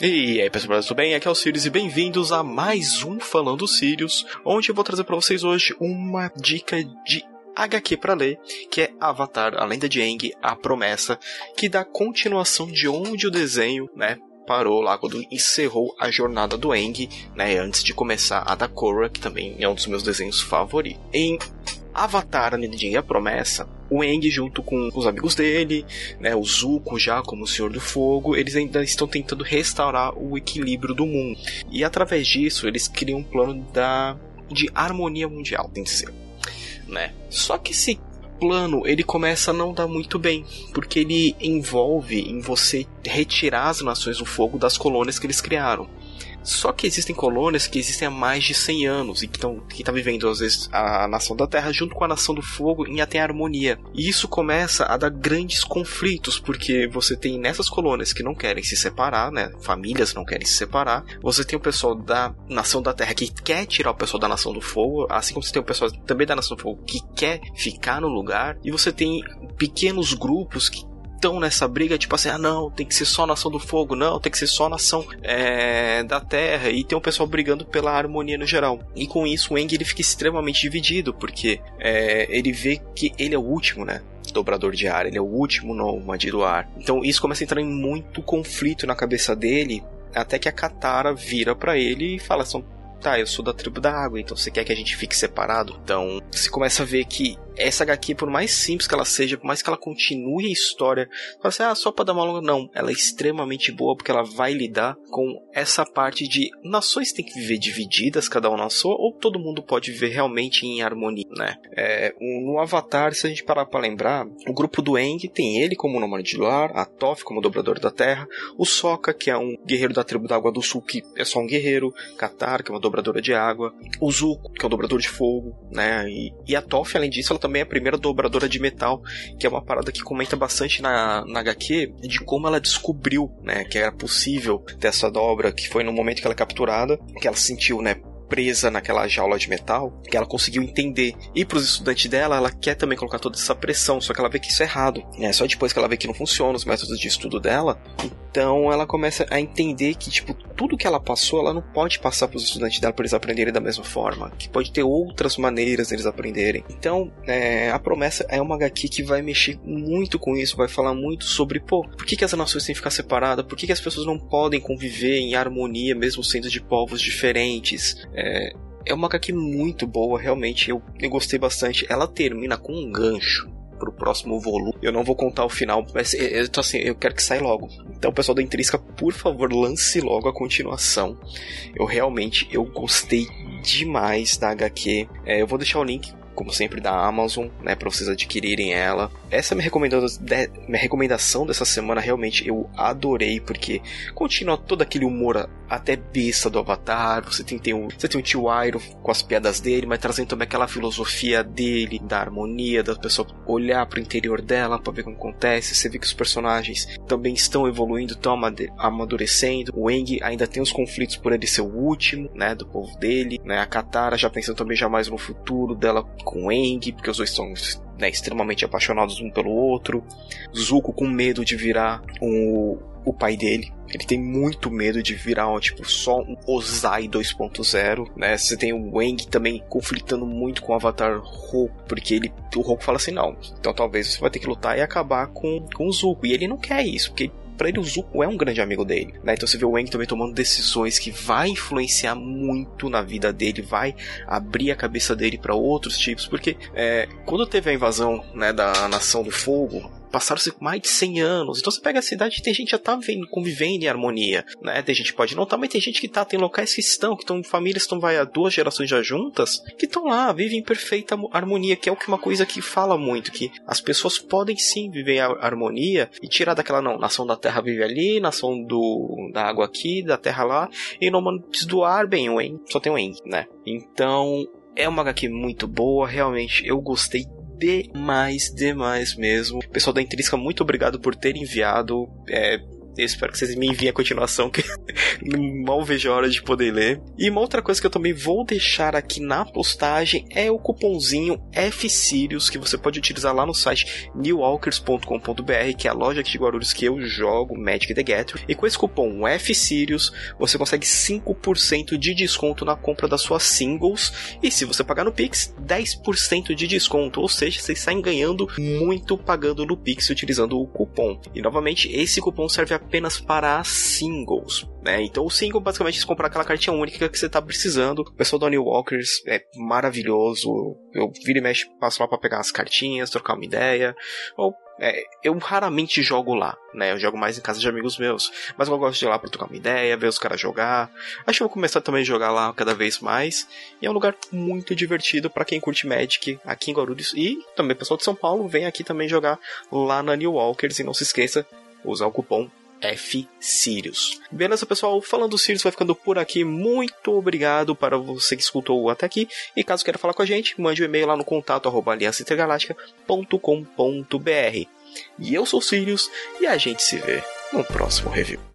E aí pessoal, tudo bem? Aqui é o Sirius e bem-vindos a mais um Falando Sirius, onde eu vou trazer para vocês hoje uma dica de HQ para ler, que é Avatar, a Lenda de Aang, a Promessa, que dá continuação de onde o desenho, né, parou lá quando encerrou a jornada do Aang, né, antes de começar a da Korra, que também é um dos meus desenhos favoritos. Em Avatar, a Lenda de Aang, a Promessa, o Eng junto com os amigos dele, né, o Zuko já como o Senhor do Fogo, eles ainda estão tentando restaurar o equilíbrio do mundo. E através disso, eles criam um plano da, de harmonia mundial, tem que ser. Né? Só que esse plano ele começa a não dar muito bem, porque ele envolve em você retirar as nações do fogo das colônias que eles criaram. Só que existem colônias que existem há mais de 100 anos e que estão que tá vivendo às vezes a nação da Terra junto com a nação do Fogo em até harmonia. E isso começa a dar grandes conflitos porque você tem nessas colônias que não querem se separar, né? Famílias não querem se separar. Você tem o pessoal da nação da Terra que quer tirar o pessoal da nação do Fogo, assim como você tem o pessoal também da nação do Fogo que quer ficar no lugar. E você tem pequenos grupos que estão nessa briga, tipo assim, ah não, tem que ser só nação do fogo, não, tem que ser só nação é, da terra, e tem um pessoal brigando pela harmonia no geral. E com isso o Eng ele fica extremamente dividido, porque é, ele vê que ele é o último, né? dobrador de ar, ele é o último nômade do ar. Então isso começa a entrar em muito conflito na cabeça dele, até que a Katara vira para ele e fala assim, tá, eu sou da tribo da água, então você quer que a gente fique separado? Então você começa a ver que essa HQ, por mais simples que ela seja, por mais que ela continue a história, fala assim, ah, só pra dar uma longa, não. Ela é extremamente boa porque ela vai lidar com essa parte de nações têm que viver divididas, cada um na sua, ou todo mundo pode viver realmente em harmonia, né? É, no Avatar, se a gente parar pra lembrar, o grupo do Eng tem ele como nômade de lar, a Toph como dobrador da terra, o Sokka, que é um guerreiro da tribo da água do sul, que é só um guerreiro, Katar, que é uma dobradora de água, o Zuko, que é um dobrador de fogo, né? E, e a Toph, além disso, ela também a primeira dobradora de metal, que é uma parada que comenta bastante na, na HQ de como ela descobriu, né, que era possível ter essa dobra, que foi no momento que ela é capturada, que ela sentiu, né, presa naquela jaula de metal, que ela conseguiu entender. E para os estudantes dela, ela quer também colocar toda essa pressão, só que ela vê que isso é errado. É só depois que ela vê que não funciona os métodos de estudo dela, então ela começa a entender que tipo tudo que ela passou, ela não pode passar para os estudantes dela para eles aprenderem da mesma forma, que pode ter outras maneiras deles aprenderem. Então, é, a promessa é uma HQ que vai mexer muito com isso, vai falar muito sobre, pô, por que, que as nações têm que ficar separadas? Por que, que as pessoas não podem conviver em harmonia mesmo sendo de povos diferentes? É, é uma HQ muito boa, realmente. Eu, eu gostei bastante. Ela termina com um gancho pro próximo volume. Eu não vou contar o final, mas eu tô assim, eu quero que saia logo. Então, pessoal da Intrínseca, por favor, lance logo a continuação. Eu realmente eu gostei demais da HQ. É, eu vou deixar o link como sempre, da Amazon, né, para vocês adquirirem ela. Essa é minha recomendação, minha recomendação dessa semana, realmente eu adorei, porque continua todo aquele humor até besta do Avatar, você tem, tem, você tem o tio Iroh com as piadas dele, mas trazendo também aquela filosofia dele, da harmonia, da pessoa olhar para o interior dela para ver o que acontece, você vê que os personagens também estão evoluindo, estão amadurecendo, o Eng ainda tem os conflitos por ele ser o último, né, do povo dele, né, a Katara já pensando também já mais no futuro dela com o Eng, porque os dois são né, extremamente apaixonados um pelo outro. Zuko com medo de virar o, o pai dele. Ele tem muito medo de virar um, tipo, só um Ozai 2.0, né? Você tem o Wang também conflitando muito com o Avatar Roku, porque ele, o Roku fala assim, não, então talvez você vai ter que lutar e acabar com, com o Zuko. E ele não quer isso, porque para ele o Zuko é um grande amigo dele, né? Então você vê o Wang também tomando decisões que vai influenciar muito na vida dele, vai abrir a cabeça dele para outros tipos, porque é, quando teve a invasão né, da Nação do Fogo, passaram-se mais de 100 anos. Então você pega a cidade e tem gente que já tá vivendo, convivendo em harmonia, né? Tem gente que pode não tá, mas tem gente que tá, tem locais que estão, que estão famílias estão vai há duas gerações já juntas, que estão lá, vivem em perfeita harmonia, que é o que uma coisa que fala muito, que as pessoas podem sim viver em harmonia e tirar daquela não, nação da terra vive ali, nação do da água aqui, da terra lá, e nômades do ar, bem, o En, só tem o En, né? Então, é uma HQ muito boa, realmente eu gostei demais, demais mesmo. Pessoal da Intrínseca, muito obrigado por ter enviado. É, Eu espero que vocês me enviem a continuação, que mal vejo a hora de poder ler. E uma outra coisa que eu também vou deixar aqui na postagem é o cupomzinho FSirius, que você pode utilizar lá no site newwalkers.com.br, que é a loja aqui de Guarulhos que eu jogo Magic the Gathering. E com esse cupom FSirius, você consegue 5% de desconto na compra das suas singles. E se você pagar no Pix, 10% de desconto. Ou seja, vocês saem ganhando muito pagando no Pix utilizando o cupom. E novamente, esse cupom serve apenas para as singles. Né? Então o single basicamente é comprar aquela cartinha única que você está precisando. O pessoal da New Walkers é maravilhoso. Eu vira e mexe, passo lá para pegar as cartinhas, trocar uma ideia. Ou é, eu raramente jogo lá, né? Eu jogo mais em casa de amigos meus. Mas eu gosto de ir lá pra trocar uma ideia, ver os caras jogar. Acho que eu vou começar também a jogar lá cada vez mais. E é um lugar muito divertido para quem curte Magic aqui em Guarulhos. E também pessoal de São Paulo, vem aqui também jogar lá na New Walkers. E não se esqueça, usar o cupom F Sirius. Beleza, pessoal? Falando do Sirius vai ficando por aqui. Muito obrigado para você que escutou até aqui. E caso queira falar com a gente, mande um e-mail lá no contato arroba aliançaintergaláctica.com.br. E eu sou o Sirius e a gente se vê no próximo review.